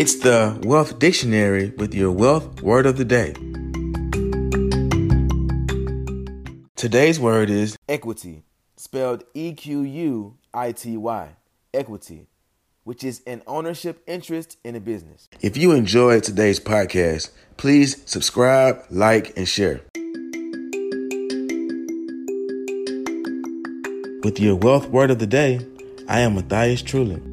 It's the Wealth Dictionary with your wealth word of the day. Today's word is equity, spelled E Q U I T Y, equity, which is an ownership interest in a business. If you enjoyed today's podcast, please subscribe, like, and share. With your wealth word of the day, I am Matthias Trulin.